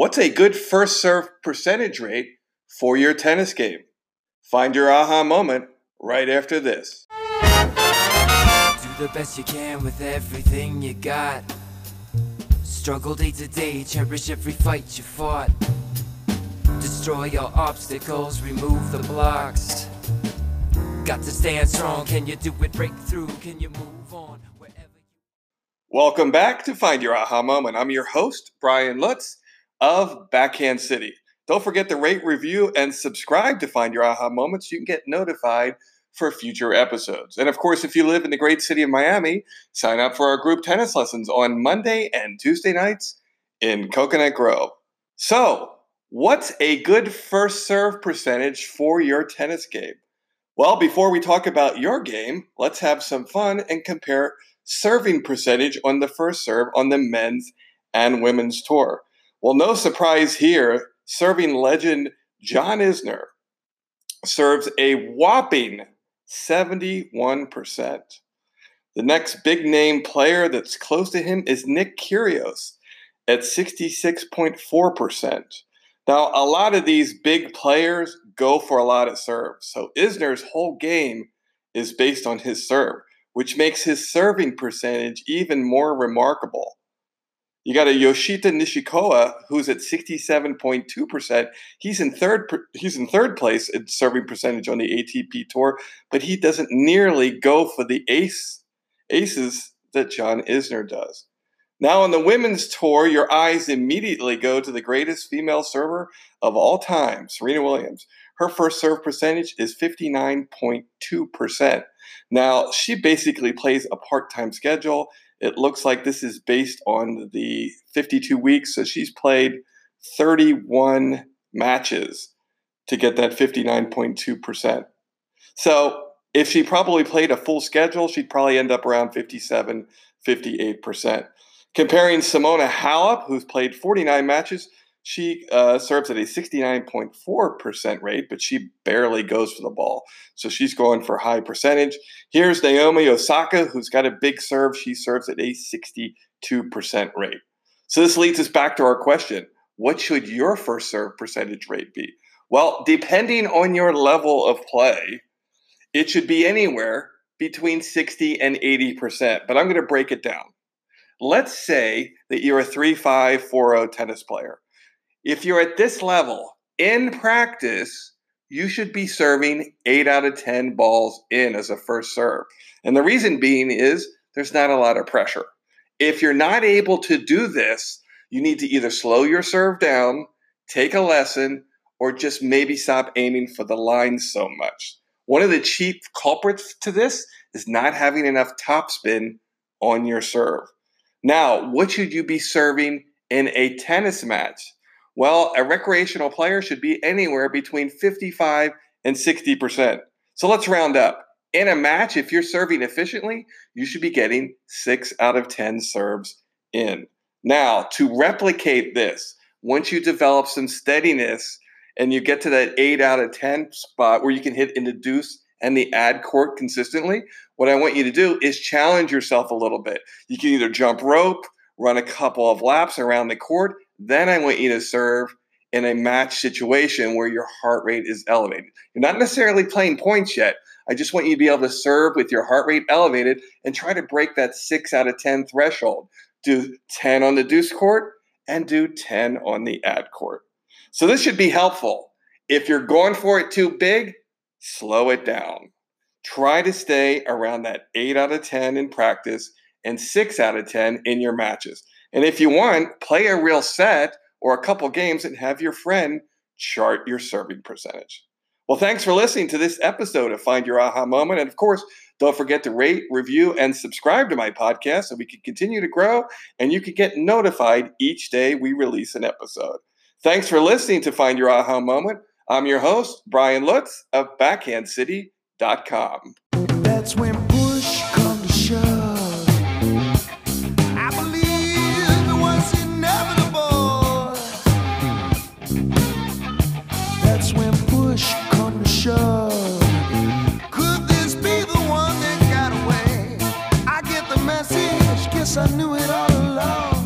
What's a good first serve percentage rate for your tennis game? Find your aha moment right after this. Do the best you can with everything you got. Struggle day to day, cherish every fight you fought. Destroy your obstacles, remove the blocks. Got to stand strong, can you do it? Break through, can you move on? Wherever you Welcome back to Find Your Aha Moment. I'm your host, Brian Lutz of Backhand City. Don't forget to rate, review, and subscribe to Find Your Aha Moments. You can get notified for future episodes. And of course, if you live in the great city of Miami, sign up for our group tennis lessons on Monday and Tuesday nights in Coconut Grove. So, what's a good first serve percentage for your tennis game? Well, before we talk about your game, let's have some fun and compare serving percentage on the first serve on the men's and women's tour. Well, no surprise here, serving legend John Isner serves a whopping 71%. The next big name player that's close to him is Nick Kyrgios at 66.4%. Now, a lot of these big players go for a lot of serves. So Isner's whole game is based on his serve, which makes his serving percentage even more remarkable. You got a Yoshihito Nishioka who's at 67.2%. He's in third he's in third place in serving percentage on the ATP tour, but he doesn't nearly go for the ace aces that John Isner does. Now on the women's tour, your eyes immediately go to the greatest female server of all time, Serena Williams. Her first serve percentage is 59.2%. Now, she basically plays a part-time schedule it looks like this is based on the 52 weeks. So she's played 31 matches to get that 59.2%. So if she probably played a full schedule, she'd probably end up around 57, 58%. Comparing Simona Halep, who's played 49 matches, she uh, serves at a 69.4% rate, but she barely goes for the ball. So she's going for high percentage. Here's Naomi Osaka, who's got a big serve. She serves at a 62% rate. So this leads us back to our question What should your first serve percentage rate be? Well, depending on your level of play, it should be anywhere between 60 and 80%. But I'm going to break it down. Let's say that you're a 3 5 4 0 tennis player if you're at this level in practice, you should be serving eight out of 10 balls in as a first serve. And the reason being is there's not a lot of pressure. If you're not able to do this, you need to either slow your serve down, take a lesson, or just maybe stop aiming for the line so much. One of the chief culprits to this is not having enough topspin on your serve. Now, what should you be serving in a tennis match? Well, a recreational player should be anywhere between 55 and 60%. So let's round up. In a match, if you're serving efficiently, you should be getting six out of 10 serves in. Now, to replicate this, once you develop some steadiness and you get to that eight out of 10 spot where you can hit in the deuce and the ad court consistently, what I want you to do is challenge yourself a little bit. You can either jump rope, run a couple of laps around the court, then I want you to serve in a match situation where your heart rate is elevated. You're not necessarily playing points yet. I just want you to be able to serve with your heart rate elevated and try to break that six out of 10 threshold. Do 10 on the deuce court and do 10 on the ad court. So this should be helpful. If you're going for it too big, slow it down. Try to stay around that 8 out of 10 in practice and 6 out of 10 in your matches. And if you want, play a real set or a couple games and have your friend chart your serving percentage. Well, thanks for listening to this episode of Find Your Aha Moment. And of course, don't forget to rate, review, and subscribe to my podcast so we can continue to grow and you can get notified each day we release an episode. Thanks for listening to Find Your Aha Moment. I'm your host, Brian Lutz of BackhandCity.com. That's when push That's when push come to shove. Could this be the one that got away? I get the message. Guess I knew it all along.